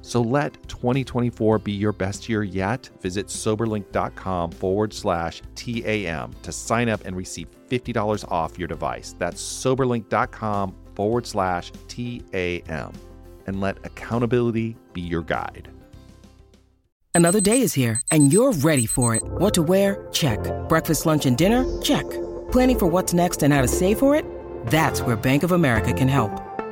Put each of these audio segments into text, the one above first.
So let 2024 be your best year yet. Visit soberlink.com forward slash TAM to sign up and receive $50 off your device. That's soberlink.com forward slash TAM. And let accountability be your guide. Another day is here and you're ready for it. What to wear? Check. Breakfast, lunch, and dinner? Check. Planning for what's next and how to save for it? That's where Bank of America can help.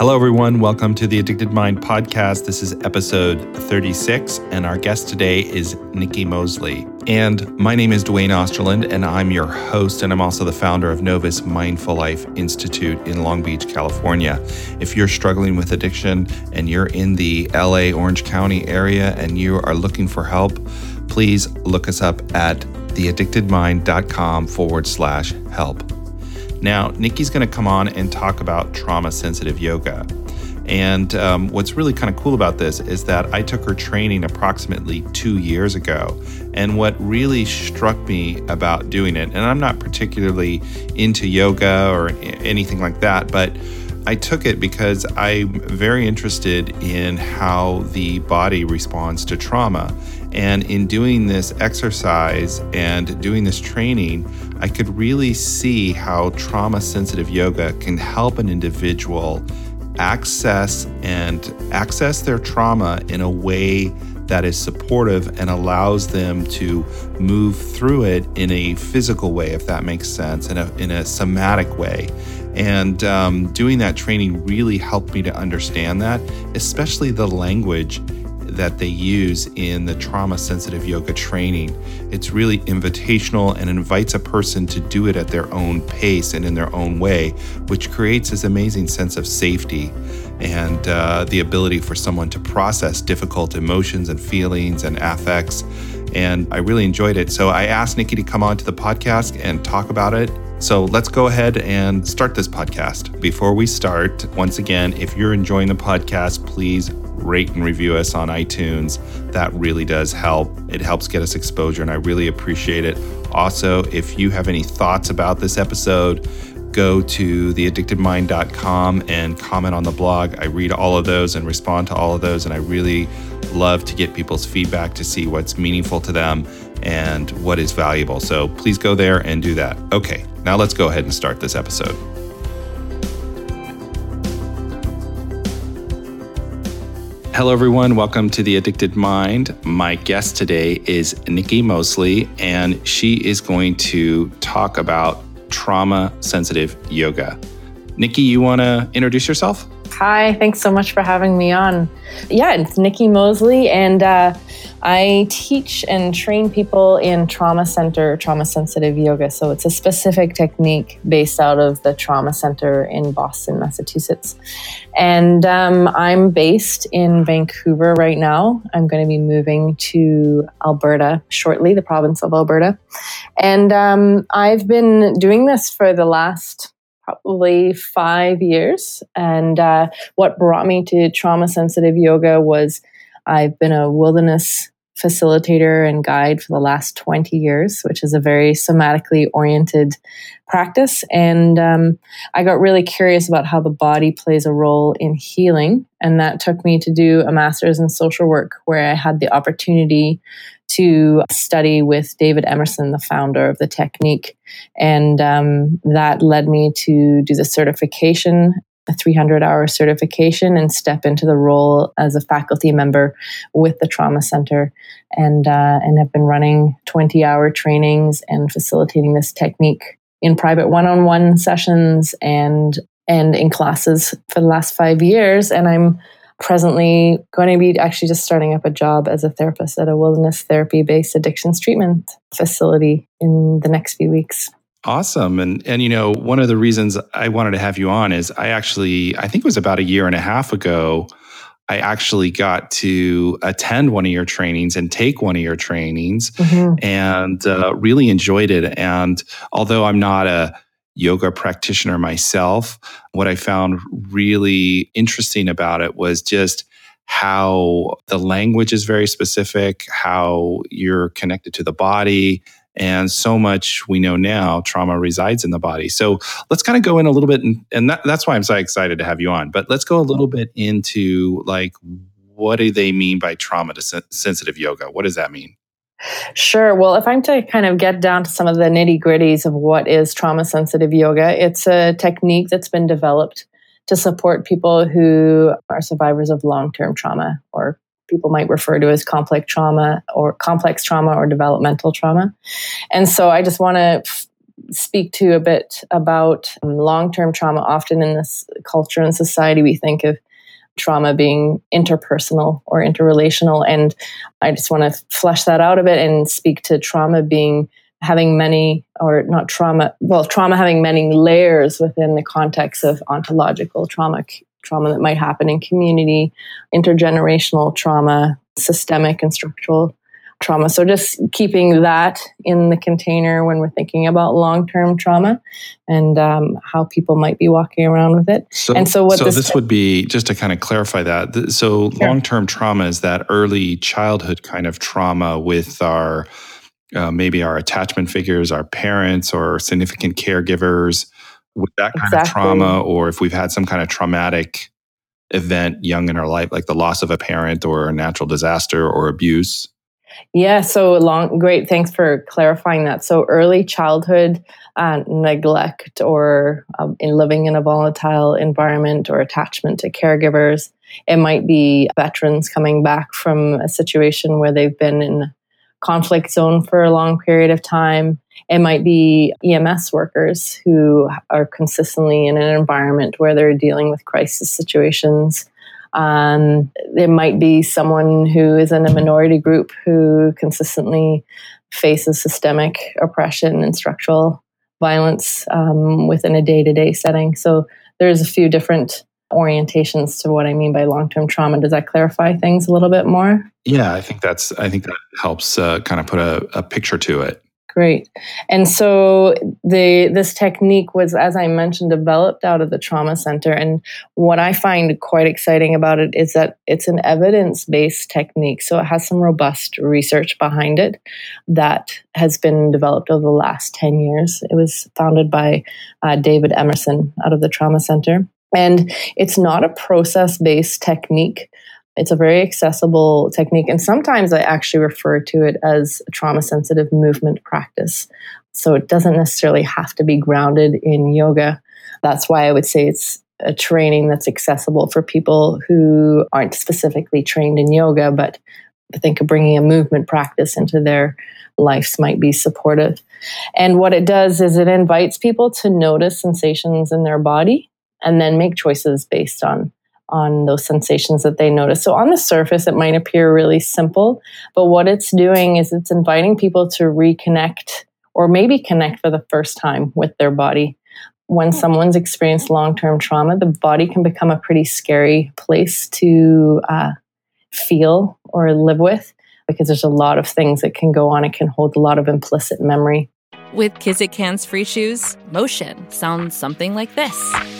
Hello, everyone. Welcome to the Addicted Mind podcast. This is episode 36, and our guest today is Nicki Mosley. And my name is Duane Osterlind, and I'm your host, and I'm also the founder of Novus Mindful Life Institute in Long Beach, California. If you're struggling with addiction and you're in the LA Orange County area and you are looking for help, please look us up at theaddictedmind.com forward slash help. Now, Nicki's going to come on and talk about trauma sensitive yoga. And um, what's really kind of cool about this is that I took her training approximately two years ago. And what really struck me about doing it, and I'm not particularly into yoga or anything like that, but I took it because I'm very interested in how the body responds to trauma. And in doing this exercise and doing this training, I could really see how trauma sensitive yoga can help an individual access and access their trauma in a way that is supportive and allows them to move through it in a physical way, if that makes sense, in a, in a somatic way. And um, doing that training really helped me to understand that, especially the language that they use in the trauma sensitive yoga training. It's really invitational and invites a person to do it at their own pace and in their own way, which creates this amazing sense of safety and uh, the ability for someone to process difficult emotions and feelings and affects. And I really enjoyed it. So I asked Nicki to come on to the podcast and talk about it. So let's go ahead and start this podcast. Before we start, once again, if you're enjoying the podcast, please rate and review us on iTunes. That really does help. It helps get us exposure, and I really appreciate it. Also, if you have any thoughts about this episode, go to theaddictedmind.com and comment on the blog. I read all of those and respond to all of those, and I really love to get people's feedback to see what's meaningful to them and what is valuable. So please go there and do that. Okay, now let's go ahead and start this episode. Hello, everyone. Welcome to The Addicted Mind. My guest today is Nicki Mosley, and she is going to talk about trauma sensitive yoga. Nicki, you want to introduce yourself? Hi, thanks so much for having me on. Yeah, it's Nicki Mosley, and uh, I teach and train people in trauma center, trauma sensitive yoga. So it's a specific technique based out of the trauma center in Boston, Massachusetts. And um, I'm based in Vancouver right now. I'm going to be moving to Alberta shortly, the province of Alberta. And um, I've been doing this for the last probably five years. And uh, what brought me to trauma sensitive yoga was I've been a wilderness facilitator and guide for the last 20 years, which is a very somatically oriented practice. And um, I got really curious about how the body plays a role in healing. And that took me to do a master's in social work, where I had the opportunity to study with David Emerson, the founder of the technique. And um, that led me to do the certification a 300 hour certification and step into the role as a faculty member with the trauma center and uh, and have been running 20 hour trainings and facilitating this technique in private one-on-one sessions and and in classes for the last five years and i'm presently going to be actually just starting up a job as a therapist at a wilderness therapy based addictions treatment facility in the next few weeks Awesome. And and you know, one of the reasons I wanted to have you on is I actually I think it was about a year and a half ago I actually got to attend one of your trainings and take one of your trainings mm-hmm. and uh, really enjoyed it and although I'm not a yoga practitioner myself, what I found really interesting about it was just how the language is very specific, how you're connected to the body, and so much we know now trauma resides in the body. So let's kind of go in a little bit and, and that, that's why i'm so excited to have you on but let's go a little bit into like what do they mean by trauma sensitive yoga? What does that mean Sure. Well, if I'm to kind of get down to some of the nitty gritties of what is trauma sensitive yoga, it's a technique that's been developed to support people who are survivors of long term trauma or people might refer to as complex trauma or complex trauma or developmental trauma. And so I just want to f- speak to a bit about um, long-term trauma. Often in this culture and society, we think of trauma being interpersonal or interrelational. And I just want to flesh that out a bit and speak to trauma being having many, or not trauma, well, trauma having many layers within the context of ontological trauma, trauma that might happen in community, intergenerational trauma, systemic and structural trauma. So just keeping that in the container when we're thinking about long-term trauma and um, how people might be walking around with it. So, and so what so this, this would be just to kind of clarify that. So sure. long-term trauma is that early childhood kind of trauma with our uh, maybe our attachment figures, our parents, or significant caregivers with that kind exactly. of trauma, or if we've had some kind of traumatic event young in our life, like the loss of a parent or a natural disaster or abuse? Yeah, so long, great. Thanks for clarifying that. So early childhood uh, neglect or um, in living in a volatile environment or attachment to caregivers. It might be veterans coming back from a situation where they've been in conflict zone for a long period of time. It might be EMS workers who are consistently in an environment where they're dealing with crisis situations. Um, it might be someone who is in a minority group who consistently faces systemic oppression and structural violence um, within a day to day setting. So there's a few different orientations to what I mean by long-term trauma. Does that clarify things a little bit more? Yeah, I think that's I think that helps uh, kind of put a, a picture to it. Great. And so the this technique was, as I mentioned, developed out of the trauma center. And what I find quite exciting about it is that it's an evidence-based technique. So it has some robust research behind it that has been developed over the last 10 years. It was founded by uh, David Emerson out of the trauma center. And it's not a process based technique. It's a very accessible technique. And sometimes I actually refer to it as a trauma sensitive movement practice. So it doesn't necessarily have to be grounded in yoga. That's why I would say it's a training that's accessible for people who aren't specifically trained in yoga, but I think bringing a movement practice into their lives might be supportive. And what it does is it invites people to notice sensations in their body and then make choices based on on those sensations that they notice. So on the surface it might appear really simple, but what it's doing is it's inviting people to reconnect or maybe connect for the first time with their body. When someone's experienced long-term trauma, the body can become a pretty scary place to uh, feel or live with because there's a lot of things that can go on. It can hold a lot of implicit memory. With Kizik hands free shoes, motion sounds something like this.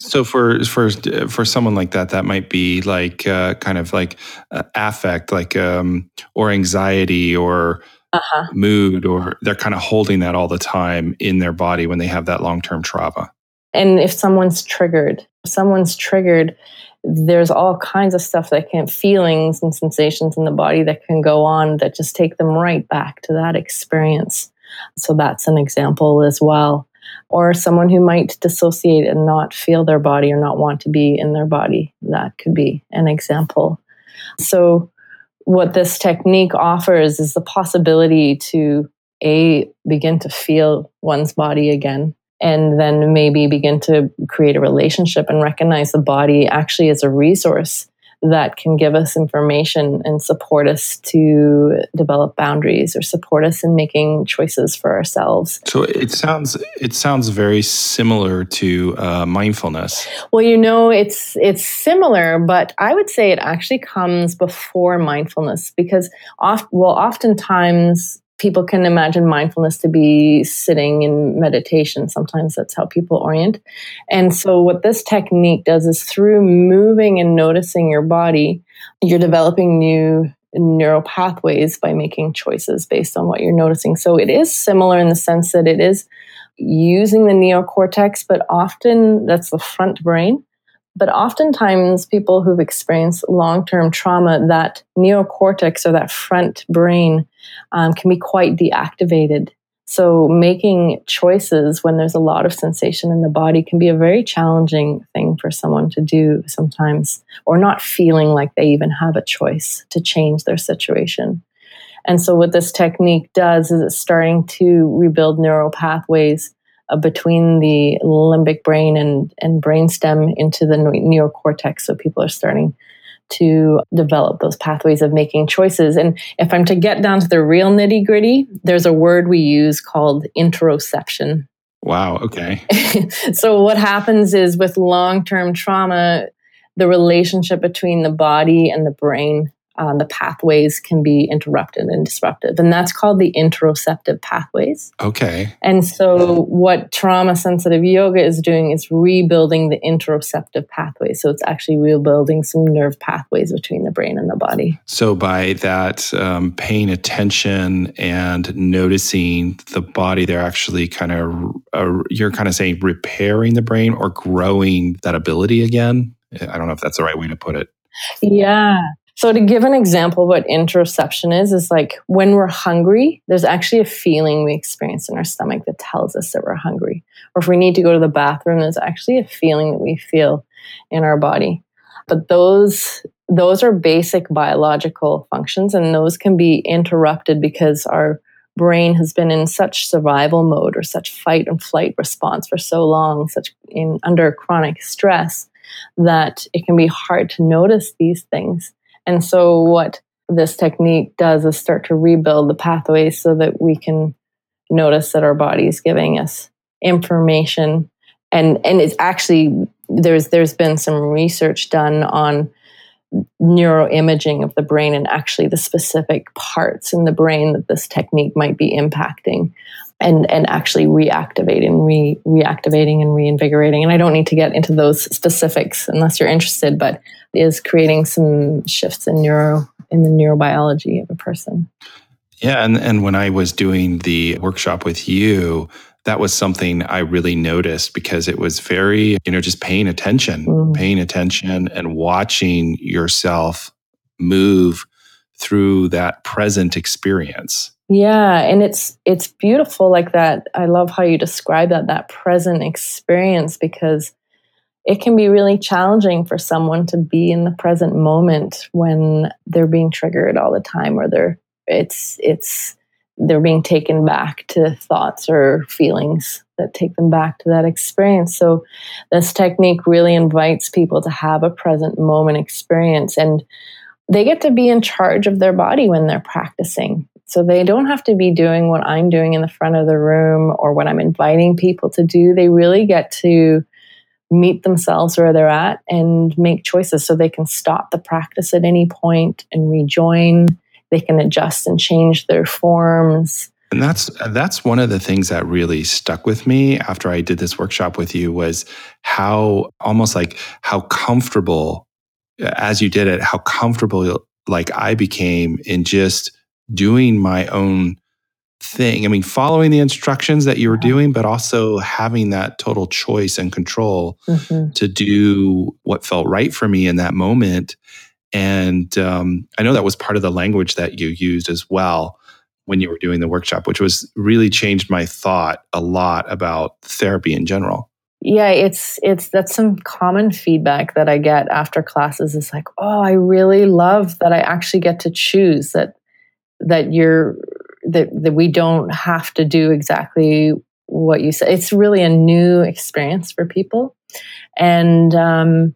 So for for for someone like that, that might be like uh, kind of like uh, affect, like um, or anxiety or uh-huh. mood, or they're kind of holding that all the time in their body when they have that long term trauma. And if someone's triggered, if someone's triggered, there's all kinds of stuff that can feelings and sensations in the body that can go on that just take them right back to that experience. So that's an example as well or someone who might dissociate and not feel their body or not want to be in their body. That could be an example. So, what this technique offers is the possibility to a begin to feel one's body again and then maybe begin to create a relationship and recognize the body actually as a resource that can give us information and support us to develop boundaries or support us in making choices for ourselves. So it sounds it sounds very similar to uh, mindfulness. Well, you know, it's it's similar, but I would say it actually comes before mindfulness because oft, well, oftentimes people can imagine mindfulness to be sitting in meditation. Sometimes that's how people orient. And so, what this technique does is through moving and noticing your body, you're developing new neural pathways by making choices based on what you're noticing. So, it is similar in the sense that it is using the neocortex, but often that's the front brain. But oftentimes, people who've experienced long term trauma, that neocortex or that front brain um, can be quite deactivated. So, making choices when there's a lot of sensation in the body can be a very challenging thing for someone to do sometimes, or not feeling like they even have a choice to change their situation. And so, what this technique does is it's starting to rebuild neural pathways uh, between the limbic brain and, and brainstem into the neocortex. So people are starting to develop those pathways of making choices. And if I'm to get down to the real nitty gritty, there's a word we use called interoception. Wow. Okay. so what happens is with long term trauma, the relationship between the body and the brain uh, the pathways can be interrupted and disrupted. And that's called the interoceptive pathways. Okay. And so, what trauma sensitive yoga is doing is rebuilding the interoceptive pathways. So, it's actually rebuilding some nerve pathways between the brain and the body. So, by that um, paying attention and noticing the body, they're actually kind of, uh, you're kind of saying repairing the brain or growing that ability again. I don't know if that's the right way to put it. Yeah. So to give an example what interoception is, is like when we're hungry, there's actually a feeling we experience in our stomach that tells us that we're hungry. Or if we need to go to the bathroom, there's actually a feeling that we feel in our body. But those those are basic biological functions and those can be interrupted because our brain has been in such survival mode or such fight and flight response for so long, such in under chronic stress that it can be hard to notice these things and so, what this technique does is start to rebuild the pathways so that we can notice that our body is giving us information. And, and it's actually, there's, there's been some research done on neuroimaging of the brain and actually the specific parts in the brain that this technique might be impacting and and actually reactivating re, reactivating and reinvigorating and i don't need to get into those specifics unless you're interested but is creating some shifts in neuro in the neurobiology of a person yeah and and when i was doing the workshop with you that was something I really noticed because it was very, you know, just paying attention, mm. paying attention and watching yourself move through that present experience. Yeah, and it's it's beautiful like that. I love how you describe that that present experience because it can be really challenging for someone to be in the present moment when they're being triggered all the time or they're it's it's they're being taken back to thoughts or feelings that take them back to that experience. So this technique really invites people to have a present moment experience and they get to be in charge of their body when they're practicing. So they don't have to be doing what I'm doing in the front of the room or what I'm inviting people to do. They really get to meet themselves where they're at and make choices so they can stop the practice at any point and rejoin. They can adjust and change their forms. And that's that's one of the things that really stuck with me after I did this workshop with you was how almost like how comfortable as you did it, how comfortable like I became in just doing my own thing. I mean, following the instructions that you were doing, but also having that total choice and control mm-hmm. to do what felt right for me in that moment. And um, I know that was part of the language that you used as well when you were doing the workshop, which was really changed my thought a lot about therapy in general. Yeah, it's it's that's some common feedback that I get after classes is like, "Oh, I really love that I actually get to choose that that you're that, that we don't have to do exactly what you said. It's really a new experience for people. And um,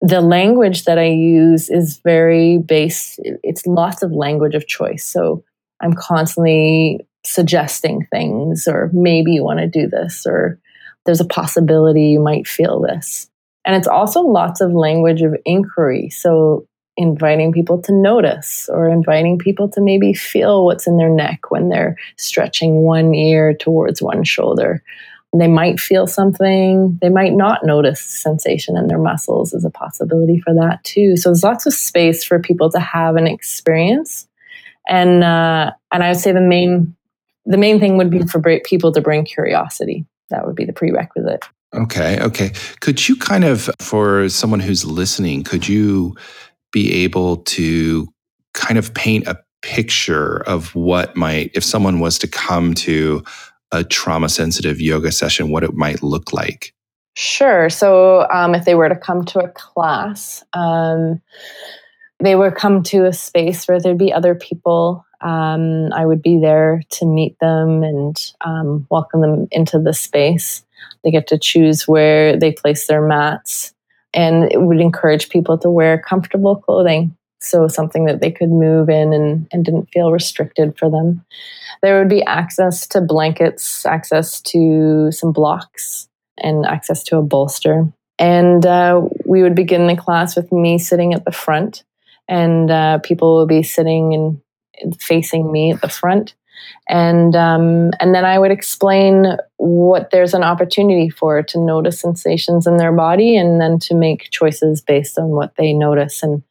the language that I use is very based, it's lots of language of choice. So I'm constantly suggesting things, or maybe you want to do this, or there's a possibility you might feel this. And it's also lots of language of inquiry. So inviting people to notice or inviting people to maybe feel what's in their neck when they're stretching one ear towards one shoulder. They might feel something, they might not notice sensation in their muscles is a possibility for that too. So there's lots of space for people to have an experience. And uh, and I would say the main the main thing would be for people to bring curiosity. That would be the prerequisite. Okay, okay. Could you kind of, for someone who's listening, could you be able to kind of paint a picture of what might, if someone was to come to a trauma sensitive yoga session, what it might look like? Sure. So um, if they were to come to a class, um, they would come to a space where there'd be other people. Um, I would be there to meet them and um, welcome them into the space. They get to choose where they place their mats and it would encourage people to wear comfortable clothing. So something that they could move in and, and didn't feel restricted for them. There would be access to blankets access to some blocks and access to a bolster. And uh, we would begin the class with me sitting at the front and uh, people would be sitting and facing me at the front and um, and then I would explain what there's an opportunity for to notice sensations in their body, and then to make choices based on what they notice, and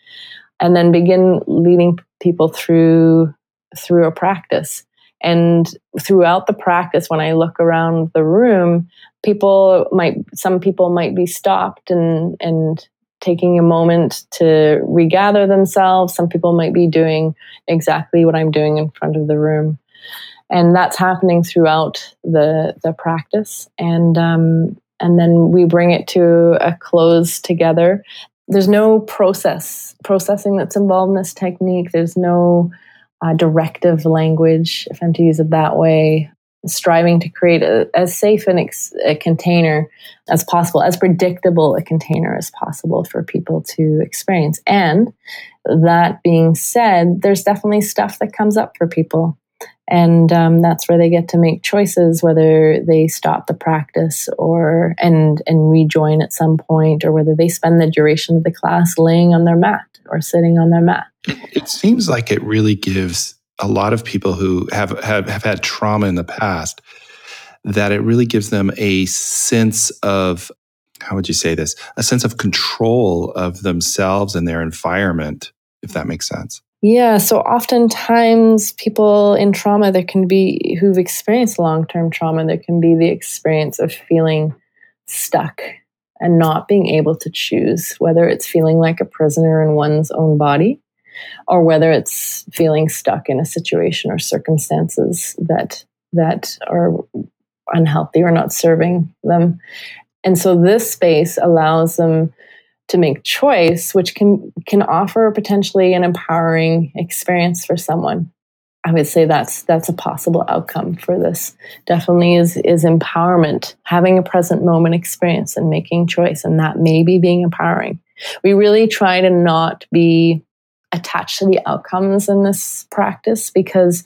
and then begin leading people through through a practice. And throughout the practice, when I look around the room, people might some people might be stopped and and taking a moment to regather themselves. Some people might be doing exactly what I'm doing in front of the room and that's happening throughout the the practice. And um, and then we bring it to a close together. There's no process processing that's involved in this technique. There's no uh, directive language if i'm to use it that way. Striving to create a, as safe an ex- a container as possible as predictable a container as possible for people to experience. And that being said there's definitely stuff that comes up for people and um, that's where they get to make choices whether they stop the practice or and and rejoin at some point or whether they spend the duration of the class laying on their mat or sitting on their mat. It seems like it really gives a lot of people who have have, have had trauma in the past that it really gives them a sense of how would you say this? A sense of control of themselves and their environment if that makes sense yeah, so oftentimes people in trauma, there can be who've experienced long term trauma, there can be the experience of feeling stuck and not being able to choose whether it's feeling like a prisoner in one's own body or whether it's feeling stuck in a situation or circumstances that that are unhealthy or not serving them. And so this space allows them to make choice, which can can offer potentially an empowering experience for someone. I would say that's that's a possible outcome for this. Definitely is is empowerment, having a present moment experience and making choice, and that may be being empowering. We really try to not be attached to the outcomes in this practice because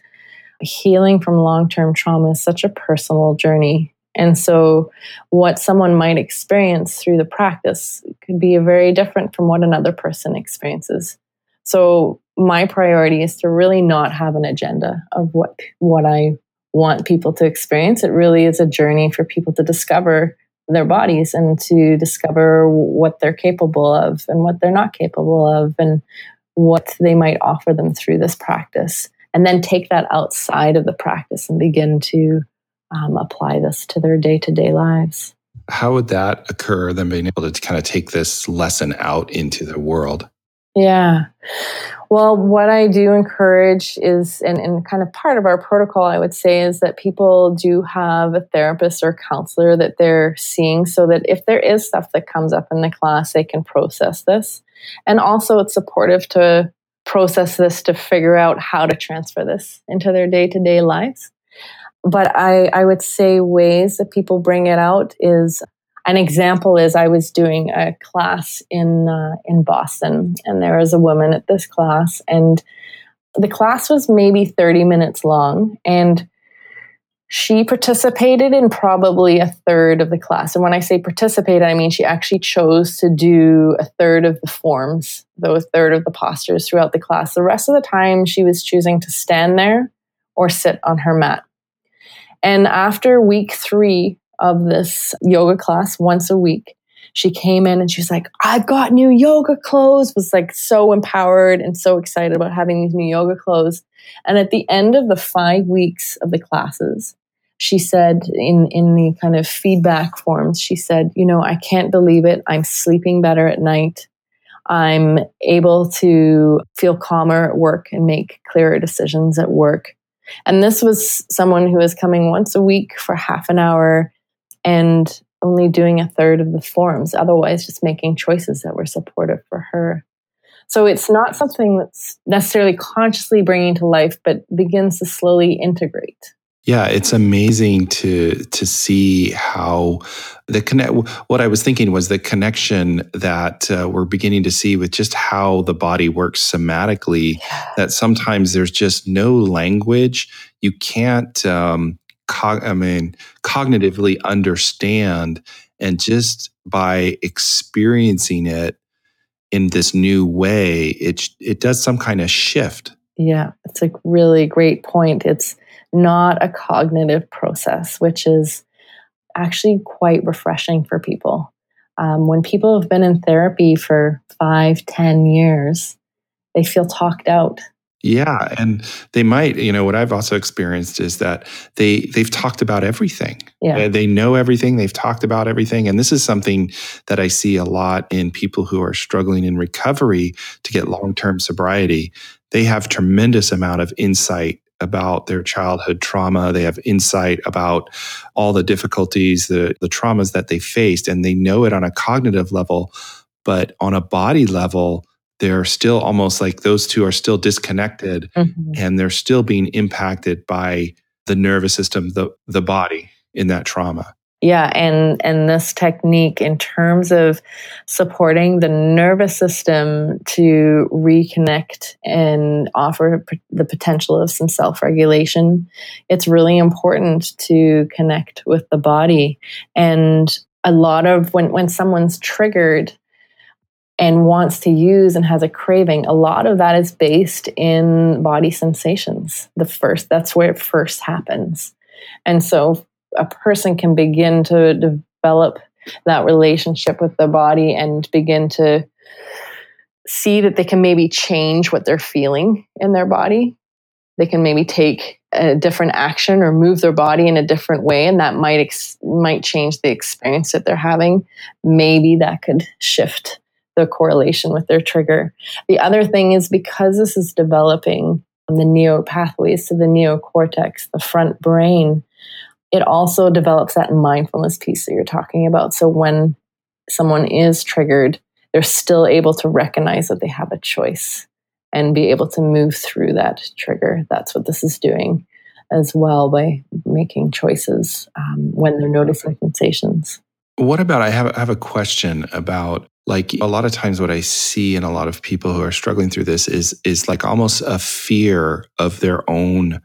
healing from long term trauma is such a personal journey. And so, what someone might experience through the practice could be very different from what another person experiences. So, my priority is to really not have an agenda of what what I want people to experience. It really is a journey for people to discover their bodies and to discover what they're capable of and what they're not capable of and what they might offer them through this practice and then take that outside of the practice and begin to um, apply this to their day-to-day lives how would that occur them being able to kind of take this lesson out into the world yeah well, what I do encourage is, and, and kind of part of our protocol, I would say, is that people do have a therapist or counselor that they're seeing so that if there is stuff that comes up in the class, they can process this. And also, it's supportive to process this to figure out how to transfer this into their day to day lives. But I, I would say ways that people bring it out is an example is I was doing a class in uh, in Boston, and there was a woman at this class, and the class was maybe thirty minutes long, and she participated in probably a third of the class. And when I say participated, I mean she actually chose to do a third of the forms, though a third of the postures throughout the class. The rest of the time, she was choosing to stand there or sit on her mat. And after week three, of this yoga class once a week. She came in and she's like, I've got new yoga clothes, was like so empowered and so excited about having these new yoga clothes. And at the end of the five weeks of the classes, she said in, in the kind of feedback forms, she said, You know, I can't believe it. I'm sleeping better at night. I'm able to feel calmer at work and make clearer decisions at work. And this was someone who was coming once a week for half an hour and only doing a third of the forms, otherwise, just making choices that were supportive for her. So it's not something that's necessarily consciously bringing to life, but begins to slowly integrate. Yeah, it's amazing to to see how the connect. What I was thinking was the connection that uh, we're beginning to see with just how the body works somatically. That sometimes there's just no language. You can't. Um, co- I mean, cognitively understand, and just by experiencing it in this new way, it it does some kind of shift. Yeah, it's a really great point. It's not a cognitive process, which is actually quite refreshing for people. Um, when people have been in therapy for five, ten years, they feel talked out yeah, and they might, you know, what I've also experienced is that they they've talked about everything. Yeah. They know everything, they've talked about everything, and this is something that I see a lot in people who are struggling in recovery to get long-term sobriety. They have tremendous amount of insight about their childhood trauma. They have insight about all the difficulties, the the traumas that they faced and they know it on a cognitive level, but on a body level, they're still almost like those two are still disconnected mm-hmm. and they're still being impacted by the nervous system the the body in that trauma yeah and and this technique in terms of supporting the nervous system to reconnect and offer the potential of some self-regulation it's really important to connect with the body and a lot of when when someone's triggered and wants to use and has a craving, a lot of that is based in body sensations. The first, that's where it first happens. And so a person can begin to develop that relationship with the body and begin to see that they can maybe change what they're feeling in their body. They can maybe take a different action or move their body in a different way and that might ex- might change the experience that they're having. Maybe that could shift the correlation with their trigger. The other thing is because this is developing on the neo pathways to the neocortex, the front brain, it also develops that mindfulness piece that you're talking about. So when someone is triggered, they're still able to recognize that they have a choice and be able to move through that trigger. That's what this is doing as well by making choices um, when they're noticing sensations. What about? I have, I have a question about like a lot of times what I see in a lot of people who are struggling through this is is like almost a fear of their own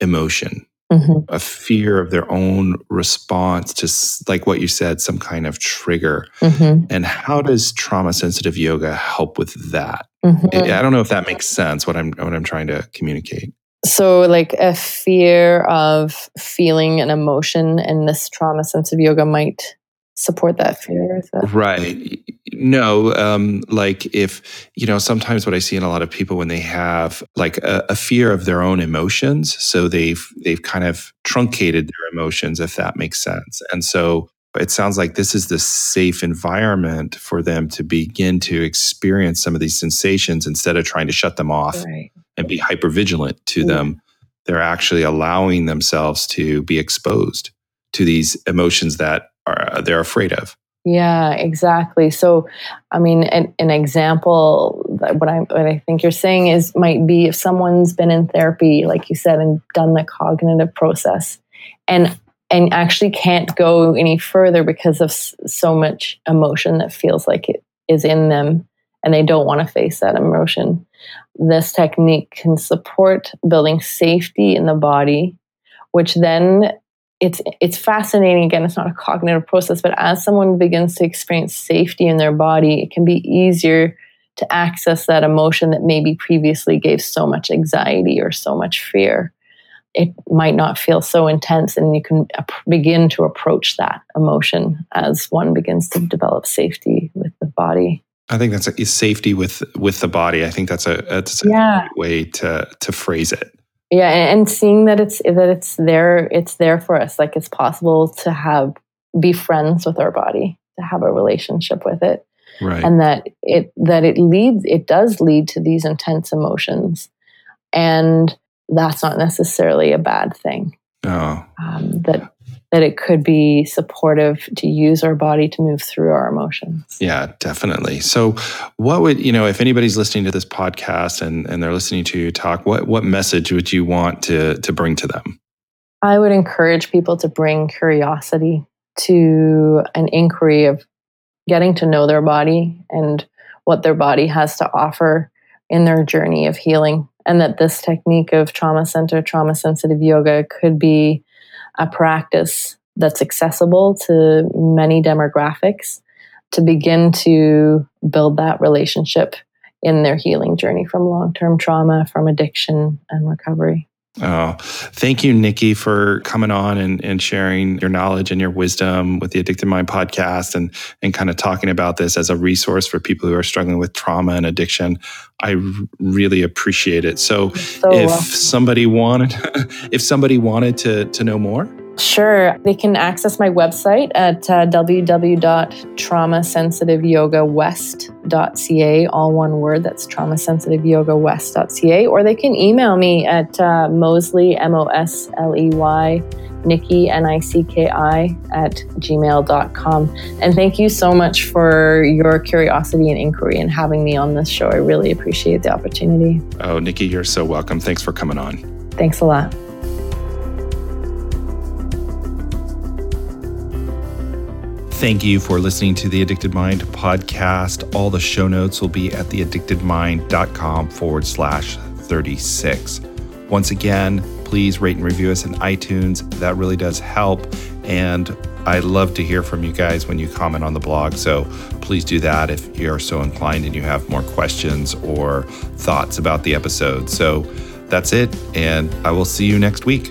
emotion. Mm-hmm. A fear of their own response to, like what you said, some kind of trigger. Mm-hmm. And how does trauma sensitive yoga help with that? Mm-hmm. I don't know if that makes sense. What I'm what I'm trying to communicate. So, like a fear of feeling an emotion, and this trauma sensitive yoga might support that fear. That- right. No, um, like if, you know, sometimes what I see in a lot of people when they have like a, a, fear of their own emotions, so they've, they've kind of truncated their emotions, if that makes sense. And so it sounds like this is the safe environment for them to begin to experience some of these sensations instead of trying to shut them off right. and be hyper vigilant to yeah. them. They're actually allowing themselves to be exposed to these emotions that are, uh, they're afraid of. Yeah, exactly. So, I mean, an, an example what I what I think you're saying is might be if someone's been in therapy, like you said, and done the cognitive process, and and actually can't go any further because of so much emotion that feels like it is in them, and they don't want to face that emotion. This technique can support building safety in the body, which then it's it's fascinating again it's not a cognitive process but as someone begins to experience safety in their body it can be easier to access that emotion that maybe previously gave so much anxiety or so much fear it might not feel so intense and you can begin to approach that emotion as one begins to develop safety with the body I think that's a safety with with the body. I think that's a that's a yeah. way to to phrase it yeah and seeing that it's that it's there it's there for us like it's possible to have be friends with our body to have a relationship with it right. and that it that it leads it does lead to these intense emotions and that's not necessarily a bad thing oh. um, that that it could be supportive to use our body to move through our emotions. Yeah, definitely. So what would, you know, if anybody's listening to this podcast and, and they're listening to you talk, what what message would you want to to bring to them? I would encourage people to bring curiosity to an inquiry of getting to know their body and what their body has to offer in their journey of healing. And that this technique of trauma center, trauma sensitive yoga could be a practice that's accessible to many demographics to begin to build that relationship in their healing journey from long term trauma, from addiction and recovery. Oh, thank you, Nicki, for coming on and, and sharing your knowledge and your wisdom with the Addicted Mind podcast and, and kind of talking about this as a resource for people who are struggling with trauma and addiction. I really appreciate it. So, so if well. somebody wanted if somebody wanted to to know more, Sure. They can access my website at uh, www.traumasensitiveyoga.west.ca, all one word. That's traumasensitiveyoga.west.ca. Or they can email me at uh, Mosley, M O S L E Y, Nicki, N I C K I, at gmail.com. And thank you so much for your curiosity and inquiry and having me on this show. I really appreciate the opportunity. Oh, Nicki, you're so welcome. Thanks for coming on. Thanks a lot. Thank you for listening to the Addicted Mind podcast. All the show notes will be at theaddictedmind.com forward slash 36. Once again, please rate and review us in iTunes. That really does help. And I love to hear from you guys when you comment on the blog. So please do that if you're so inclined and you have more questions or thoughts about the episode. So that's it. And I will see you next week.